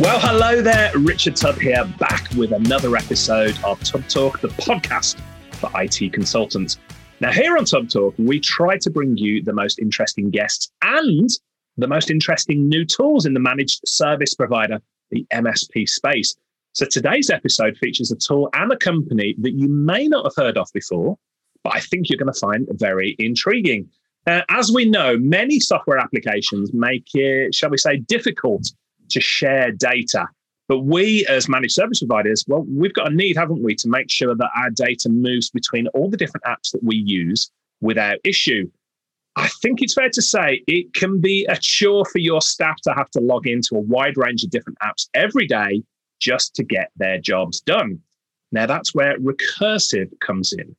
Well, hello there. Richard Tubb here, back with another episode of Tubb Talk, the podcast for IT consultants. Now, here on Tubb Talk, we try to bring you the most interesting guests and the most interesting new tools in the managed service provider, the MSP space. So, today's episode features a tool and a company that you may not have heard of before, but I think you're going to find very intriguing. Uh, as we know, many software applications make it, shall we say, difficult to share data. But we, as managed service providers, well, we've got a need, haven't we, to make sure that our data moves between all the different apps that we use without issue. I think it's fair to say it can be a chore for your staff to have to log into a wide range of different apps every day just to get their jobs done. Now, that's where Recursyv comes in.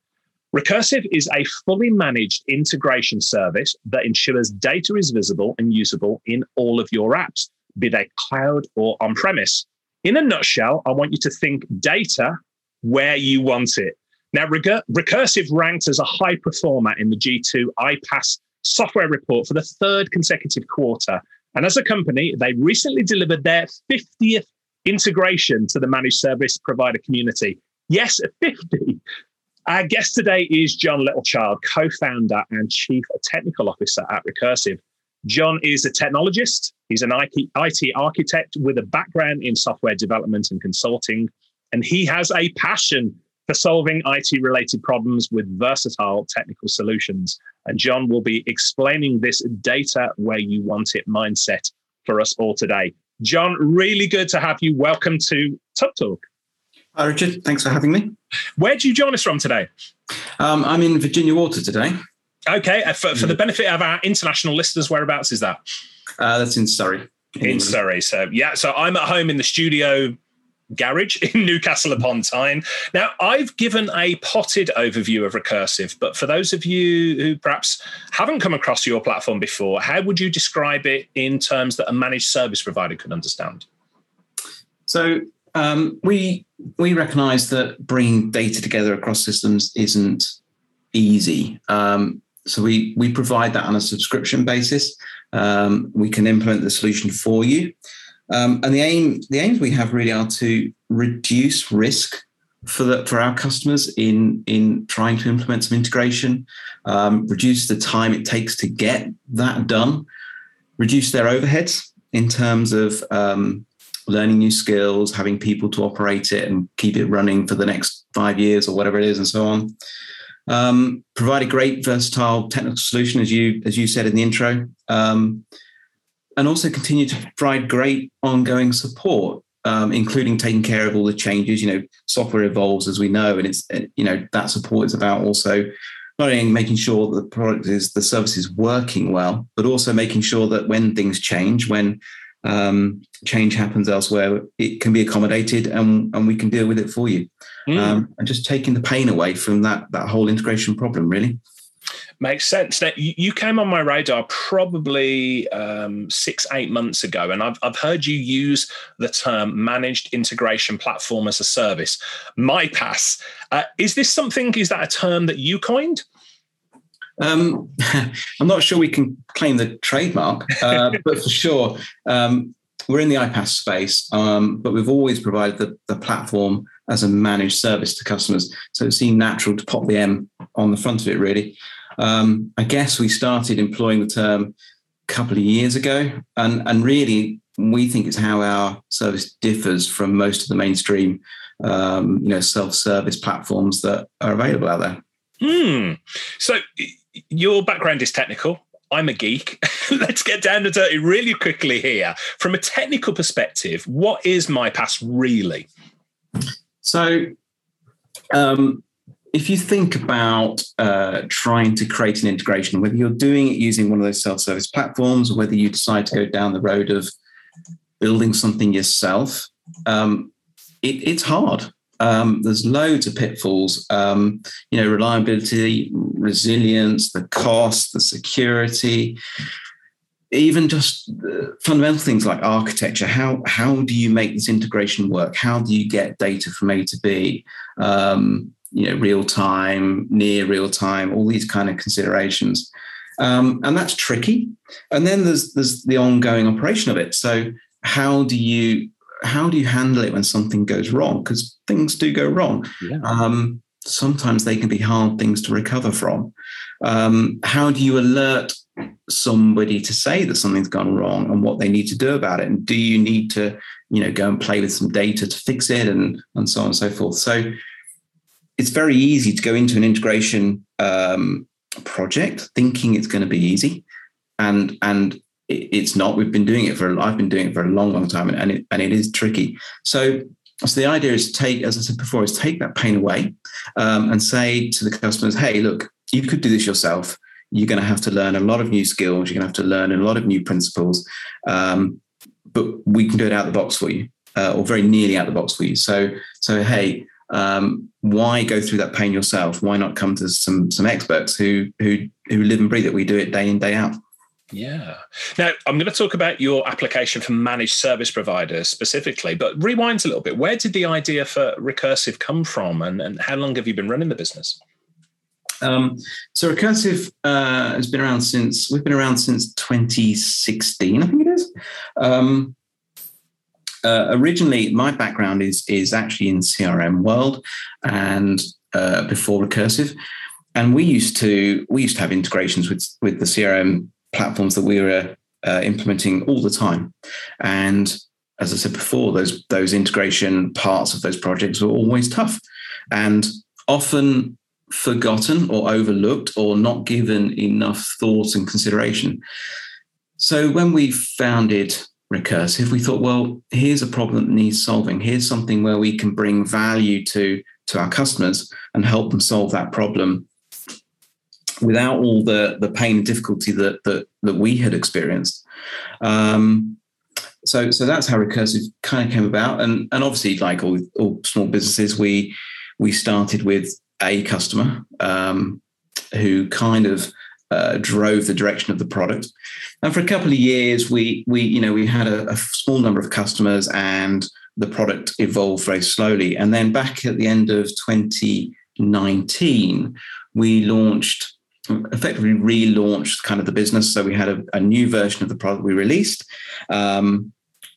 Recursyv is a fully managed integration service that ensures data is visible and usable in all of your apps be they cloud or on premise. In a nutshell, I want you to think data where you want it. Now, Recursyv ranked as a high performer in the G2 iPaaS software report for the third consecutive quarter. And as a company, they recently delivered their 50th integration to the managed service provider community. Yes, 50. Our guest today is Jon Littlechild, co founder and chief technical officer at Recursyv. John is a technologist. He's an IT architect with a background in software development and consulting. And he has a passion for solving IT related problems with versatile technical solutions. And John will be explaining this data where you want it mindset for us all today. John, really good to have you. Welcome to Tubb Talk. Hi, Richard. Thanks for having me. Where do you join us from today? Um, I'm in Virginia Water today. Okay, uh, for, for the mm. benefit of our international listeners, whereabouts is that? Uh, that's in Surrey. In, in Surrey. So, yeah, so I'm at home in the studio garage in Newcastle upon Tyne. Now, I've given a potted overview of Recursyv, but for those of you who perhaps haven't come across your platform before, how would you describe it in terms that a managed service provider could understand? So, um, we we recognise that bringing data together across systems isn't easy. Um, so we we provide that on a subscription basis. Um, we can implement the solution for you, um, and the aim the aims we have really are to reduce risk for the for our customers in in trying to implement some integration, um, reduce the time it takes to get that done, reduce their overheads in terms of um, learning new skills, having people to operate it and keep it running for the next five years or whatever it is, and so on. Um, provide a great versatile technical solution, as you as you said in the intro, um, and also continue to provide great ongoing support, um, including taking care of all the changes. You know, software evolves as we know, and it's you know that support is about also not only making sure that the product is the service is working well, but also making sure that when things change, when um, change happens elsewhere, it can be accommodated and, and we can deal with it for you. Mm. Um, and just taking the pain away from that, that whole integration problem, really. Makes sense. Now, you came on my radar probably um, six, eight months ago, and I've, I've heard you use the term managed integration platform as a service, MiPaaS. Uh, is this something, is that a term that you coined? Um, I'm not sure we can claim the trademark, uh, but for sure, um, we're in the iPaaS space, um, but we've always provided the, the, platform as a managed service to customers. So it seemed natural to pop the M on the front of it, really. Um, I guess we started employing the term a couple of years ago, and, and really, we think it's how our service differs from most of the mainstream, um, you know, self-service platforms that are available out there. Hmm. So your background is technical. I'm a geek. Let's get down to dirty really quickly here. From a technical perspective, what is MiPaaS really? So, um, if you think about uh, trying to create an integration, whether you're doing it using one of those self service platforms or whether you decide to go down the road of building something yourself, um, it, it's hard. Um, there's loads of pitfalls. Um, you know, reliability, resilience, the cost, the security, even just fundamental things like architecture. How how do you make this integration work? How do you get data from A to B? Um, you know, real time, near real time, all these kind of considerations. Um, and that's tricky. And then there's there's the ongoing operation of it. So how do you how do you handle it when something goes wrong? Because things do go wrong. Yeah. Um, sometimes they can be hard things to recover from. Um, how do you alert somebody to say that something's gone wrong and what they need to do about it? And do you need to, you know, go and play with some data to fix it and and so on and so forth? So it's very easy to go into an integration um, project thinking it's going to be easy, and and it's not. We've been doing it for I've been doing it for a long, long time, and it and it is tricky. So so the idea is to take, as I said before, is take that pain away um, and say to the customers, hey, look, you could do this yourself. You're going to have to learn a lot of new skills. You're going to have to learn a lot of new principles, um, but we can do it out the box for you, uh, or very nearly out the box for you. So, so hey, um, why go through that pain yourself? Why not come to some some experts who who who live and breathe it? We do it day in day out. Yeah. Now, I'm going to talk about your application for managed service providers specifically, but rewind a little bit. Where did the idea for Recursyv come from, and, and how long have you been running the business? Um, so Recursyv uh, has been around since we've been around since 2016, I think it is. Um, uh, originally, my background is is actually in CRM world, and uh, before Recursyv, and we used to we used to have integrations with with the CRM platforms that we were uh, implementing all the time. And as I said before, those those integration parts of those projects were always tough and often forgotten or overlooked or not given enough thought and consideration. So when we founded Recursyv, we thought, well, here's a problem that needs solving. Here's something where we can bring value to to our customers and help them solve that problem without all the the pain and difficulty that that, that we had experienced. Um, so so that's how Recursyv kind of came about, and and obviously, like all all small businesses, we we started with a customer um, who kind of uh, drove the direction of the product. And for a couple of years, we we you know we had a, a, small number of customers, and the product evolved very slowly. And then back at the end of 2019, we launched effectively relaunched kind of the business. So we had a, a new version of the product we released. Um,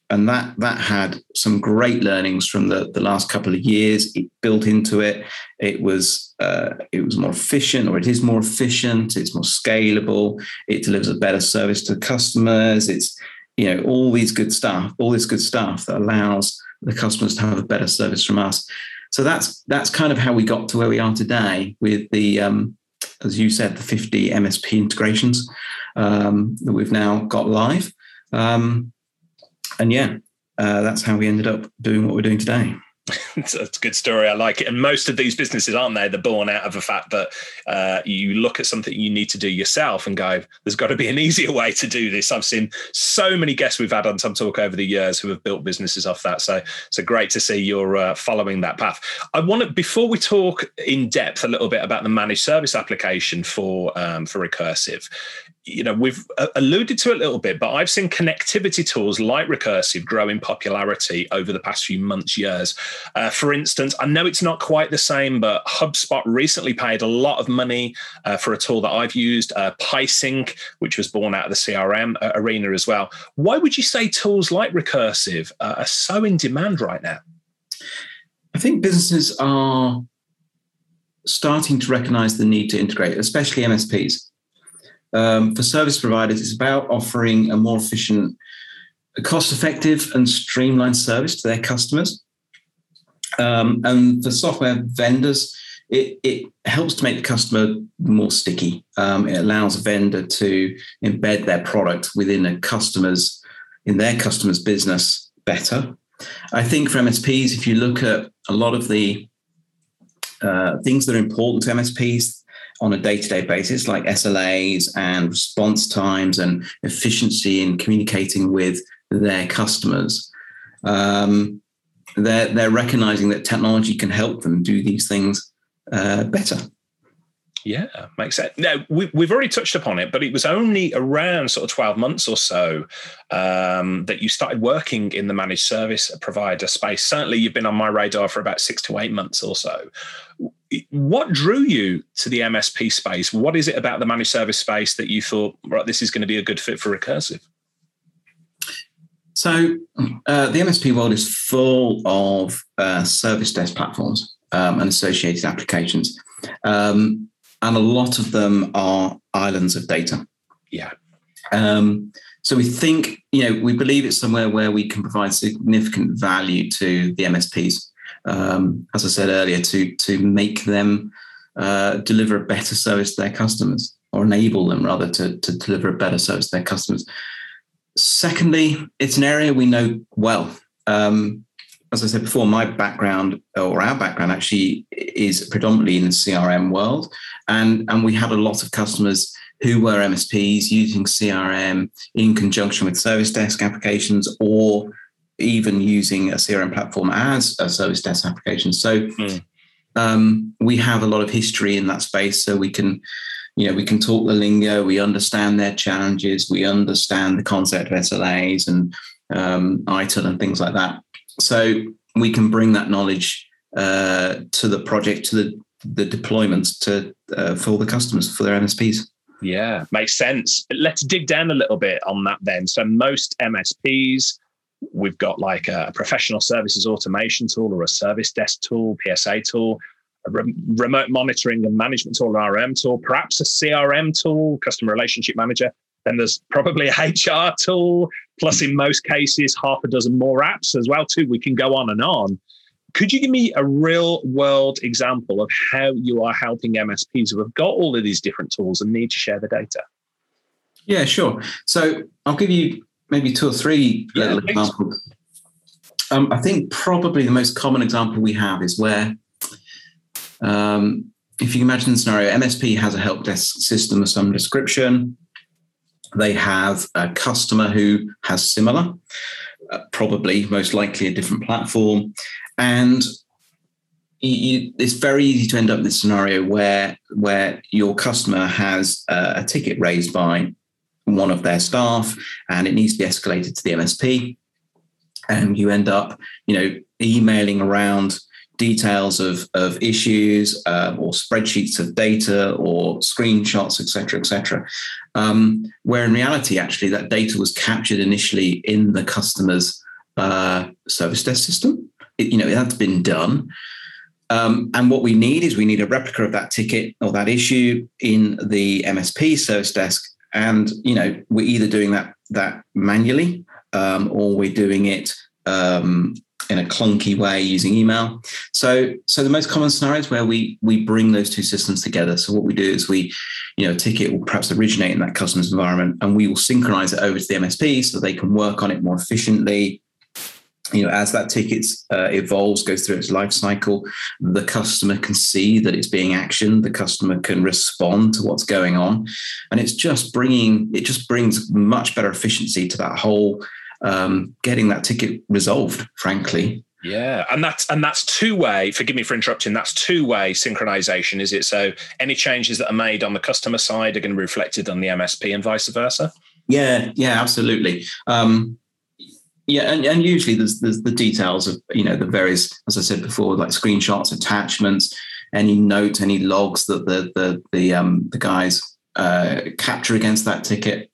and that that had some great learnings from the, the last couple of years. It built into it. It was uh, it was more efficient, or it is more efficient. It's more scalable. It delivers a better service to customers. It's you know all these good stuff, all this good stuff that allows the customers to have a better service from us. So that's that's kind of how we got to where we are today with the um, as you said, the 50 MSP integrations um, that we've now got live. Um, and yeah, uh, that's how we ended up doing what we're doing today. it's, a good story. I like it. And most of these businesses, aren't they? They're born out of the fact that uh, you look at something you need to do yourself and go, there's got to be an easier way to do this. I've seen so many guests we've had on Tubb Talk over the years who have built businesses off that. So, so great to see you're uh, following that path. I want to, before we talk in depth a little bit about the managed service application for um, for Recursyv, you know we've uh, alluded to it a little bit but i've seen connectivity tools like Recursyv grow in popularity over the past few months years. Uh, for instance i know it's not quite the same but hubspot recently paid a lot of money uh, for a tool that i've used uh, PieSync which was born out of the crm uh, arena as well. Why would you say tools like Recursyv uh, are so in demand right now? I think businesses are starting to recognize the need to integrate especially msps um, for service providers, it's about offering a more efficient, cost effective, and streamlined service to their customers. Um, and for software vendors, it, it, helps to make the customer more sticky. Um, it allows a vendor to embed their product within a customer's in their customer's business better. I think for MSPs, if you look at a lot of the uh, things that are important to MSPs, on a day-to-day basis, like SLAs and response times and efficiency in communicating with their customers. Um, they're they're recognizing that technology can help them do these things uh, better. Yeah, makes sense. Now we, we've already touched upon it, but it was only around sort of twelve months or so um, that you started working in the managed service provider space. Certainly, you've been on my radar for about six to eight months or so what drew you to the MSP space? What is it about the managed service space that you thought, right, this is going to be a good fit for Recursyv? So uh, the MSP world is full of uh, service desk platforms um, and associated applications, um, and a lot of them are islands of data. Yeah. Um, so we think, you know, we believe it's somewhere where we can provide significant value to the MSPs. Um, as I said earlier, to to make them uh, deliver a better service to their customers, or enable them rather to to deliver a better service to their customers. Secondly, it's an area we know well. Um, as I said before, my background or our background actually is predominantly in the CRM world, and and we had a lot of customers who were MSPs using CRM in conjunction with service desk applications or even using a CRM platform as a service desk application. So mm. um, we have a lot of history in that space, so we can, you know, we can talk the lingo, we understand their challenges, we understand the concept of SLAs and um, ITIL and things like that. So we can bring that knowledge uh, to the project, to the the deployments to uh, for the customers for their MSPs. Yeah, makes sense. Let's dig down a little bit on that then. So most MSPs, we've got like a professional services automation tool or a service desk tool, PSA tool, a re- remote monitoring and management tool, an RM tool, perhaps a CRM tool, customer relationship manager. Then there's probably a HR tool, plus in most cases half a dozen more apps as well too. We can go on and on. Could you give me a real world example of how you are helping MSPs who have got all of these different tools and need to share the data? Yeah, sure. So I'll give you maybe two or three yeah, little examples. Um, I think probably the most common example we have is where, um, if you imagine the scenario, MSP has a help desk system of some description. They have a customer who has similar, uh, probably most likely a different platform, and you, it's very easy to end up in this scenario where where your customer has uh, a ticket raised by one of their staff and it needs to be escalated to the MSP and you end up you know emailing around details of, of issues uh, or spreadsheets of data or screenshots etc etc um, where in reality actually that data was captured initially in the customer's uh, service desk system it, you know, that's been done. Um, and what we need is we need a replica of that ticket or that issue in the MSP service desk. And you know, we're either doing that that manually um, or we're doing it um, in a clunky way using email. So, so the most common scenarios where we we bring those two systems together. So what we do is we, you know, a ticket will perhaps originate in that customer's environment, and we will synchronize it over to the MSP so they can work on it more efficiently you know, as that ticket uh, evolves, goes through its life cycle, the customer can see that it's being actioned. The customer can respond to what's going on, and it's just bringing it just brings much better efficiency to that whole um, getting that ticket resolved. Frankly, yeah, and that's and that's two way. Forgive me for interrupting. That's two way synchronization, is it? So any changes that are made on the customer side are going to be reflected on the MSP and vice versa. Yeah, yeah, absolutely. Um, yeah, and, and usually there's, there's the details of you know the various, as I said before, like screenshots, attachments, any note, any logs that the the the um the guys uh, capture against that ticket,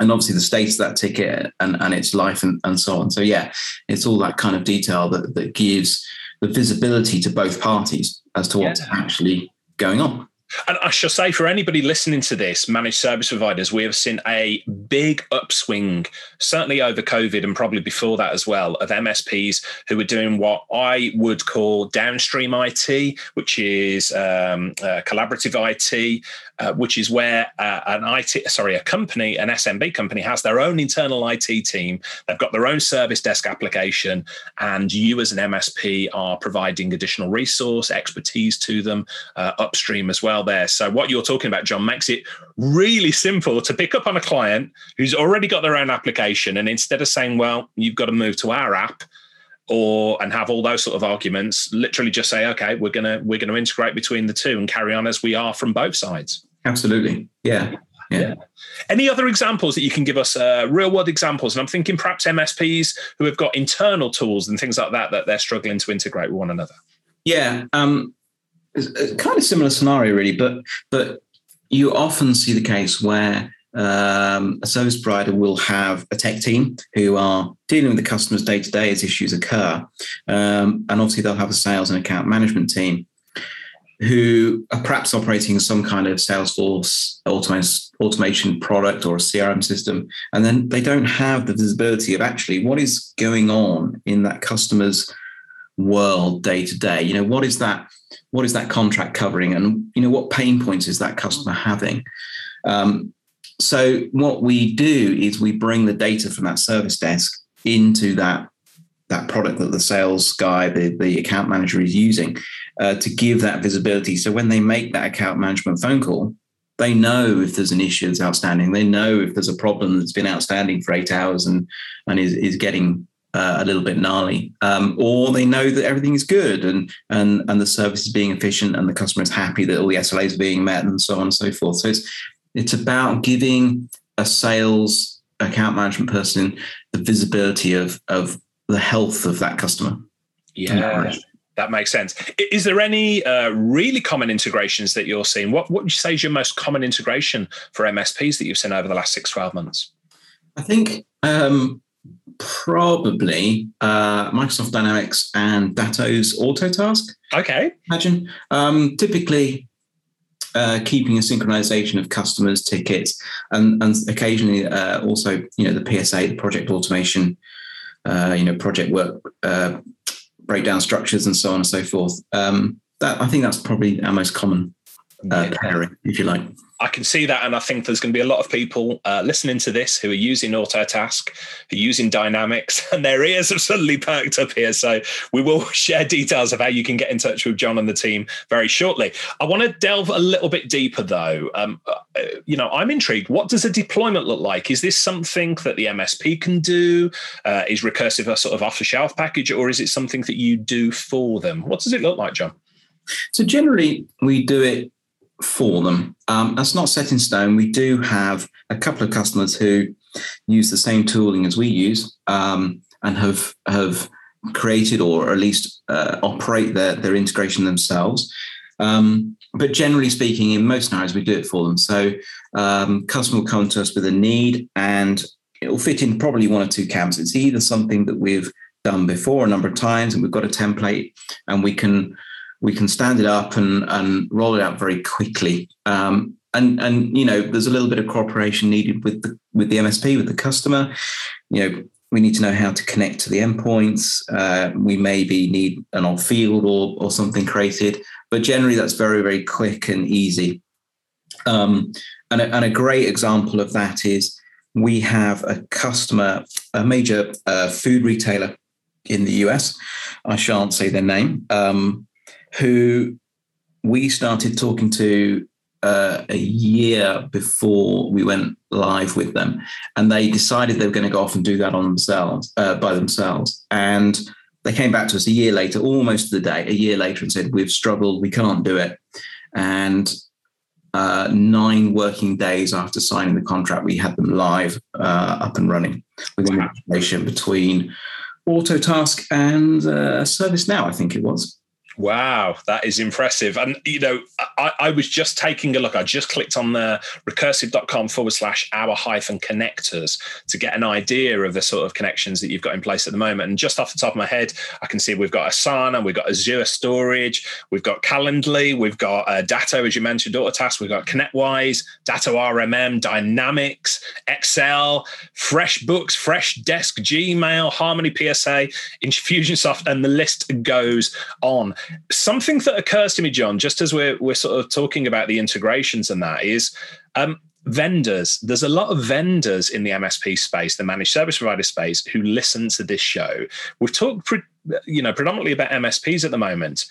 and obviously the status of that ticket and and its life and, and so on. So yeah, it's all that kind of detail that that gives the visibility to both parties as to what's yeah. actually going on. And I shall say for anybody listening to this, managed service providers, we have seen a big upswing, certainly over COVID and probably before that as well, of MSPs who are doing what I would call downstream IT, which is um, uh, collaborative IT, uh, which is where uh, an IT, sorry, a company, an SMB company has their own internal IT team. They've got their own service desk application, and you as an MSP are providing additional resource, expertise to them uh, upstream as well there. So what you're talking about, John, makes it really simple to pick up on a client who's already got their own application. And instead of saying, well, you've got to move to our app, or and have all those sort of arguments literally just say okay we're gonna we're gonna integrate between the two and carry on as we are from both sides Absolutely. Yeah. Yeah. yeah. Any other examples that you can give us, uh, real world examples? And I'm thinking perhaps MSPs who have got internal tools and things like that that they're struggling to integrate with one another. Yeah, um, kind of similar scenario really, but but you often see the case where um, a service provider will have a tech team who are dealing with the customers day to day as issues occur. Um, and obviously, they'll have a sales and account management team who are perhaps operating some kind of Salesforce automation product or a CRM system. And then they don't have the visibility of actually what is going on in that customer's world day to day. You know, what is that? What is that contract covering? And, you know, what pain points is that customer having? Um, so what we do is we bring the data from that service desk into that that product that the sales guy, the, the account manager is using uh, to give that visibility. So when they make that account management phone call, they know if there's an issue that's outstanding. They know if there's a problem that's been outstanding for eight hours and and is, is getting uh, a little bit gnarly, um, or they know that everything is good and and and the service is being efficient and the customer is happy that all the SLAs are being met and so on and so forth. So it's it's about giving a sales account management person the visibility of of the health of that customer. Yeah. That makes sense. Is there any uh, really common integrations that you're seeing? What, what would you say is your most common integration for MSPs that you've seen over the last six, 12 months? I think um, probably uh, Microsoft Dynamics and Datto's Autotask. Okay. Imagine. Um, typically, uh, keeping a synchronization of customers' tickets, and, and occasionally uh, also, you know, the PSA, the project automation, uh, you know, project work uh, breakdown structures, and so on and so forth. Um, that I think that's probably our most common uh, pairing, if you like. I can see that, and I think there's going to be a lot of people uh, listening to this who are using Autotask, who are using Dynamics, and their ears have suddenly perked up here. So we will share details of how you can get in touch with John and the team very shortly. I want to delve a little bit deeper, though. Um, uh, you know, I'm intrigued. What does a deployment look like? Is this something that the MSP can do? Uh, is Recursyv a sort of off-the-shelf package, or is it something that you do for them? What does it look like, John? So generally, we do it for them. Um, that's not set in stone. We do have a couple of customers who use the same tooling as we use um, and have have created or at least uh, operate their, their integration themselves. Um, but generally speaking, in most scenarios, we do it for them. So um, customer will come to us with a need and it will fit in probably one or two camps. It's either something that we've done before a number of times and we've got a template and we can we can stand it up and, and roll it out very quickly. Um, and and you know, there's a little bit of cooperation needed with the with the MSP with the customer. You know, we need to know how to connect to the endpoints. Uh, we maybe need an off field or or something created, but generally that's very very quick and easy. Um, and, a, and a great example of that is we have a customer, a major uh, food retailer in the US. I shan't say their name, um, who we started talking to uh, a year before we went live with them, and they decided they were going to go off and do that on themselves uh, by themselves. And they came back to us a year later, almost the day, a year later, and said, "We've struggled, we can't do it." And uh, nine working days after signing the contract, we had them live, uh, up and running with wow. integration between Autotask and uh, ServiceNow, I think it was. Wow, that is impressive. And, you know, I, I, was just taking a look. I just clicked on the recursyv.com forward slash our hyphen connectors to get an idea of the sort of connections that you've got in place at the moment. And just off the top of my head, I can see we've got Asana, we've got Azure Storage, we've got Calendly, we've got uh, Datto, as you mentioned, Autotask, we've got ConnectWise, Datto RMM, Dynamics, Excel, FreshBooks, Fresh Desk, Gmail, Harmony PSA, Infusionsoft, and the list goes on something that occurs to me, John, just as we're we're sort of talking about the integrations and that is um, vendors. There's a lot of vendors in the MSP space, the managed service provider space, who listen to this show. We've talked, pre- you know, predominantly about MSPs at the moment.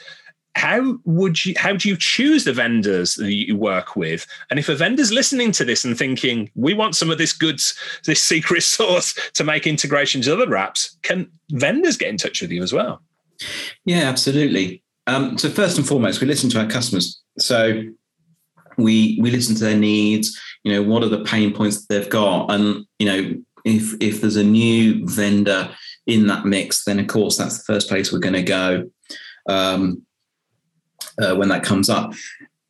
How would you? How do you choose the vendors that you work with? And if a vendor's listening to this and thinking, "We want some of this goods, this secret sauce to make integrations with other apps," can vendors get in touch with you as well? Yeah, absolutely. Um, so first and foremost, we listen to our customers. So we we listen to their needs. You know, what are the pain points they've got, and you know, if if there's a new vendor in that mix, then of course that's the first place we're going to go um, uh, when that comes up.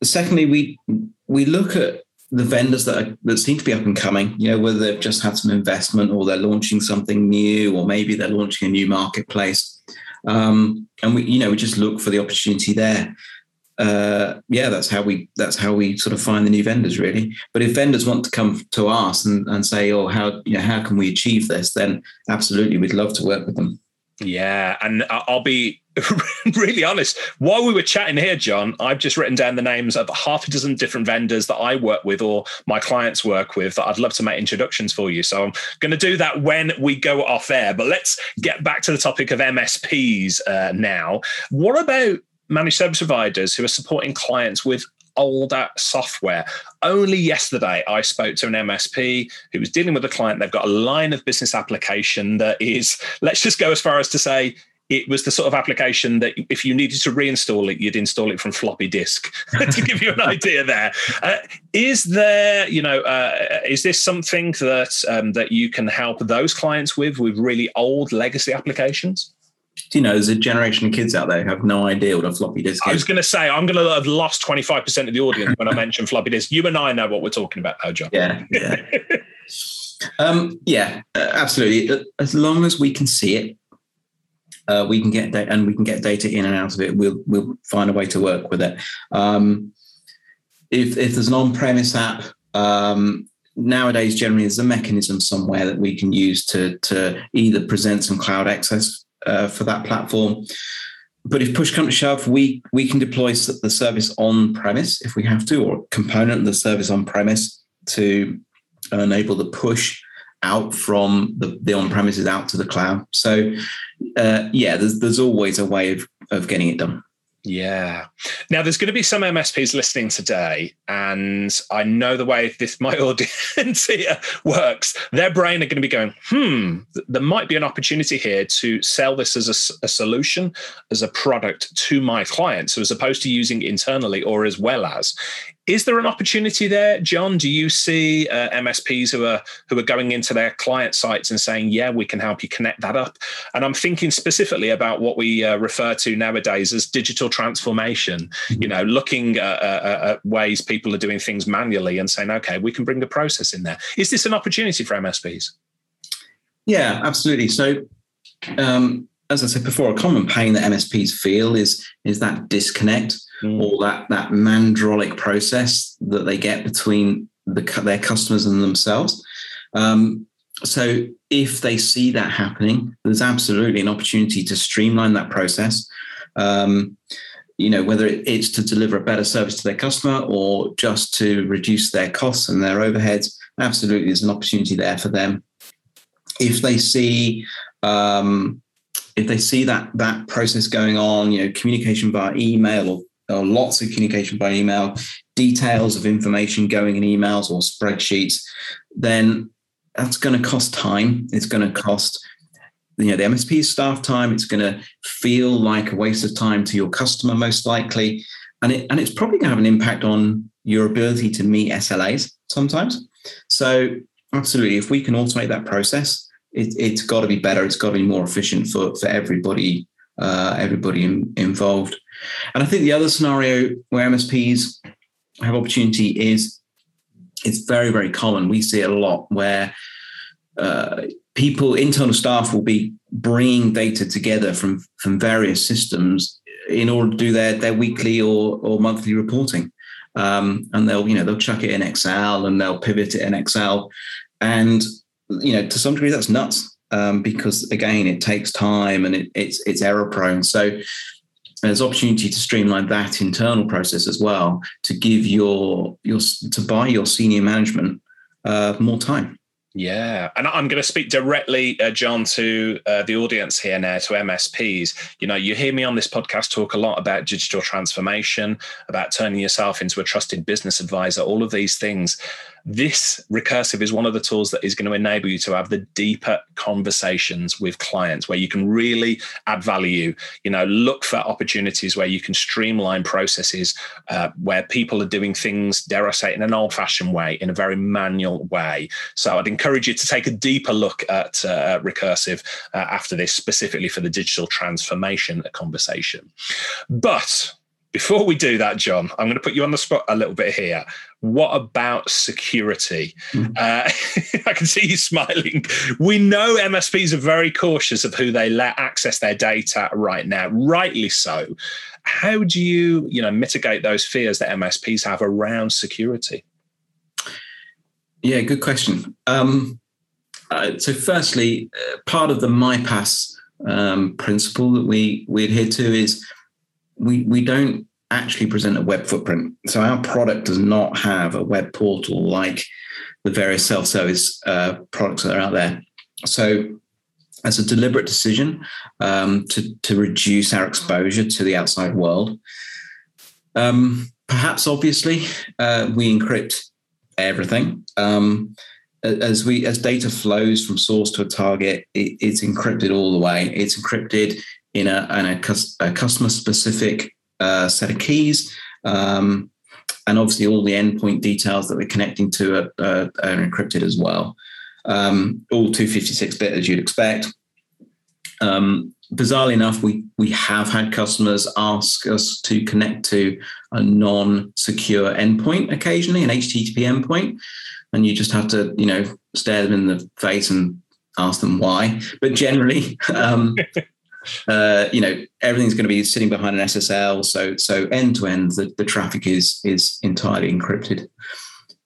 Secondly, we we look at the vendors that are, that seem to be up and coming, you know, whether they've just had some investment or they're launching something new, or maybe they're launching a new marketplace. Um, and we, you know, we just look for the opportunity there. Uh, yeah, that's how we that's how we sort of find the new vendors really. But if vendors want to come to us and, and say, oh, how you know how can we achieve this? Then absolutely, we'd love to work with them. Yeah, and I'll be really honest. While we were chatting here, John, I've just written down the names of half a dozen different vendors that I work with or my clients work with that I'd love to make introductions for you. So I'm going to do that when we go off air. But let's get back to the topic of MSPs uh, now. What about managed service providers who are supporting clients with older software. Only yesterday, I spoke to an MSP who was dealing with a client. They've got a line of business application that is, let's just go as far as to say, it was the sort of application that if you needed to reinstall it, you'd install it from floppy disk to give you an idea there. Uh, is there, you know, uh, is this something that um, that you can help those clients with with really old legacy applications? Do you know, there's a generation of kids out there who have no idea what a floppy disk is. I was going to say, I'm going to have lost 25% of the audience when I mention floppy disk. You and I know what we're talking about now, John. Yeah. Yeah. um, yeah, uh, absolutely. As long as we can see it, uh, we can get data and we can get data in and out of it. We'll we'll find a way to work with it. Um, if if there's an on-premise app, um, nowadays generally there's a mechanism somewhere that we can use to to either present some cloud access uh, for that platform. But if push comes to shove, we we can deploy the service on premise if we have to, or component of the service on premise to enable the push out from the, the on premises out to the cloud. So uh, yeah, there's there's always a way of of getting it done. Yeah. Now, there's going to be some MSPs listening today, and I know the way this my audience here works. Their brain are going to be going, "Hmm, there might be an opportunity here to sell this as a, a solution, as a product to my clients, so as opposed to using internally or as well as." Is there an opportunity there, John? Do you see uh, MSPs who are who are going into their client sites and saying, "Yeah, we can help you connect that up"? And I'm thinking specifically about what we uh, refer to nowadays as digital transformation. Mm-hmm. You know, looking at, at, ways people are doing things manually and saying, "Okay, we can bring the process in there." Is this an opportunity for MSPs? Yeah, absolutely. So. Um, as I said before, a common pain that MSPs feel is is that disconnect mm. or that that mandrolic process that they get between the, their customers and themselves. Um, so if they see that happening, there's absolutely an opportunity to streamline that process. Um, you know, whether it's to deliver a better service to their customer or just to reduce their costs and their overheads, absolutely there's an opportunity there for them. If they see um, if they see that that process going on, you know, communication via email or, or lots of communication by email, details of information going in emails or spreadsheets, then that's going to cost time. It's going to cost you know the MSP staff time. It's going to feel like a waste of time to your customer most likely, and it and it's probably going to have an impact on your ability to meet SLAs sometimes. So absolutely, if we can automate that process, it, has got to be better. It's got to be more efficient for for everybody uh, everybody in, involved. And I think the other scenario where MSPs have opportunity is it's very very common. We see it a lot where uh, people internal staff will be bringing data together from from various systems in order to do their their weekly or or monthly reporting. Um, and they'll you know they'll chuck it in Excel and they'll pivot it in Excel, and you know, to some degree, that's nuts um, because again, it takes time and it, it's it's error prone. So there's opportunity to streamline that internal process as well to give your your to buy your senior management uh, more time. Yeah, and I'm going to speak directly, uh, John, to uh, the audience here now, to MSPs. You know, you hear me on this podcast talk a lot about digital transformation, about turning yourself into a trusted business advisor, all of these things this Recursyv is one of the tools that is going to enable you to have the deeper conversations with clients where you can really add value you know look for opportunities where you can streamline processes uh, where people are doing things dare i say in an old fashioned way in a very manual way. So i'd encourage you to take a deeper look at uh, Recursyv uh, after this specifically for the digital transformation conversation. But Before we do that, John, I'm going to put you on the spot a little bit here. What about security? Mm. Uh, I can see you smiling. We know MSPs are very cautious of who they let access their data right now, rightly so. How do you, you know, mitigate those fears that MSPs have around security? Yeah, good question. Um, uh, so, firstly, uh, part of the MiPaaS um, principle that we we adhere to is we we don't actually present a web footprint. So our product does not have a web portal like the various self-service uh, products that are out there. So as a deliberate decision um, to to reduce our exposure to the outside world. Um, perhaps obviously uh, we encrypt everything. Um, as we as data flows from source to a target, it, it's encrypted all the way. It's encrypted in a, in a, a customer specific uh, set of keys. Um, and obviously, all the endpoint details that we're connecting to are, are, encrypted as well. Um, all 256 bit as you'd expect. Um, bizarrely enough, we we have had customers ask us to connect to a non-secure endpoint occasionally, an HTTP endpoint, and you just have to you know stare them in the face and ask them why. But generally, um, uh, you know everything's going to be sitting behind an SSL, so so end to end the, the traffic is is entirely encrypted.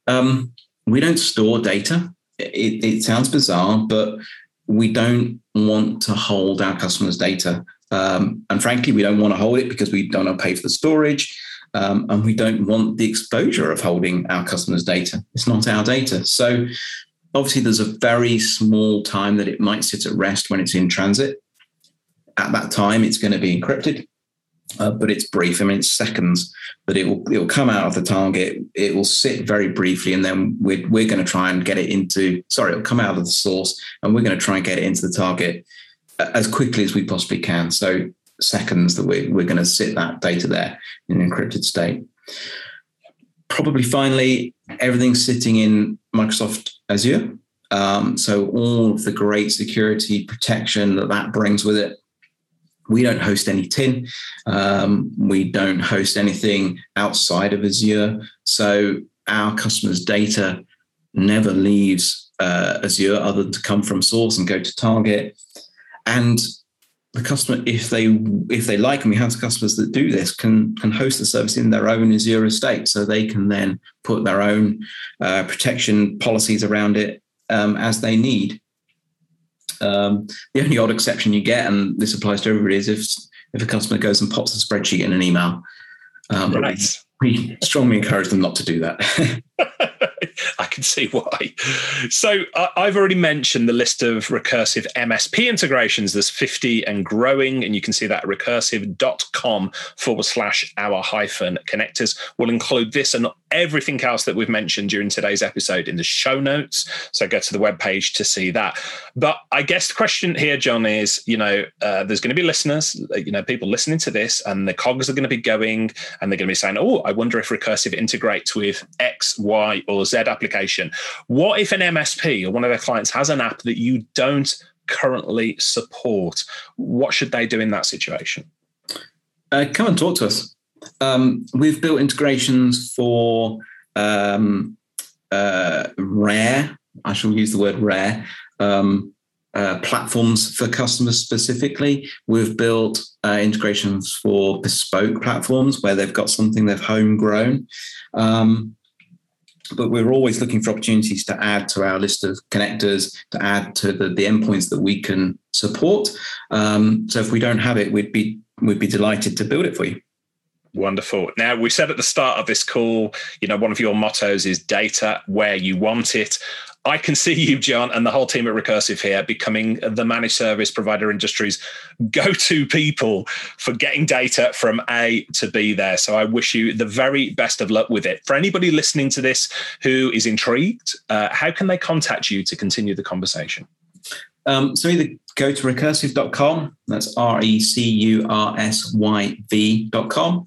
Um, we don't store data. It, it, sounds bizarre, but we don't want to hold our customers' data, um, and frankly, we don't want to hold it because we don't want to pay for the storage. Um, and we don't want the exposure of holding our customers' data. It's not our data. So obviously there's a very small time that it might sit at rest when it's in transit at that time it's going to be encrypted. Uh, but it's brief. I mean, it's seconds, but it will it will come out of the target. It will sit very briefly, and then we're we're going to try and get it into. Sorry, it'll come out of the source, and we're going to try and get it into the target as quickly as we possibly can. So seconds that we're we're going to sit that data there in an encrypted state. Probably finally, everything's sitting in Microsoft Azure. Um, so all of the great security protection that that brings with it we don't host any tin. Um, we don't host anything outside of Azure. So our customers' data never leaves uh, Azure other than to come from source and go to target. And the customer, if they if they like, and we have customers that do this, can can host the service in their own Azure estate, so they can then put their own uh, protection policies around it um, as they need. Um, the only odd exception you get, and this applies to everybody, is if if a customer goes and pops a spreadsheet in an email. Um, right. We strongly encourage them not to do that. I can see why. So I've already mentioned the list of Recursyv MSP integrations. There's 50 and growing, and you can see that at recursyv.com forward slash our hyphen connectors. We'll include this and everything else that we've mentioned during today's episode in the show notes. So go to the webpage to see that. But I guess the question here, John, is you know, uh, there's going to be listeners, you know, people listening to this, and the cogs are going to be going and they're going to be saying, oh, I wonder if Recursyv integrates with X, Y, or Z application. What if an MSP or one of their clients has an app that you don't currently support? What should they do in that situation? Uh, come and talk to us. Um, we've built integrations for um, uh, rare, I shall use the word rare, um, uh, platforms for customers specifically. We've built uh, integrations for bespoke platforms where they've got something they've homegrown. Um, but we're always looking for opportunities to add to our list of connectors, to add to the, the endpoints that we can support. Um, so if we don't have it, we'd be we'd be delighted to build it for you. Wonderful. Now, we said at the start of this call, you know, one of your mottos is data where you want it. I can see you, John, and the whole team at Recursyv here becoming the managed service provider industry's go to people for getting data from A to B there. So I wish you the very best of luck with it. For anybody listening to this who is intrigued, uh, how can they contact you to continue the conversation? Um, so either go to recursyv.com, that's R E C U R S Y V.com.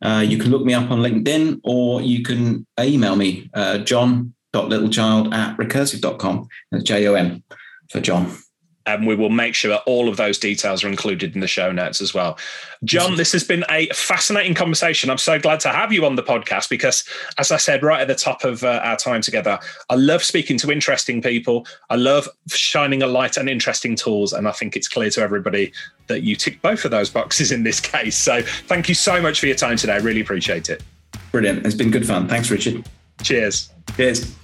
Uh, you can look me up on LinkedIn or you can email me, uh, jon.littlechild at recursyv.com. That's J O N for John. and we will make sure that all of those details are included in the show notes as well. John, this has been a fascinating conversation. I'm so glad to have you on the podcast because, as I said right at the top of uh, our time together, I love speaking to interesting people. I love shining a light on interesting tools, and I think it's clear to everybody that you tick both of those boxes in this case. So, thank you so much for your time today. I really appreciate it. Brilliant. It's been good fun. Thanks, Richard. Cheers. Cheers.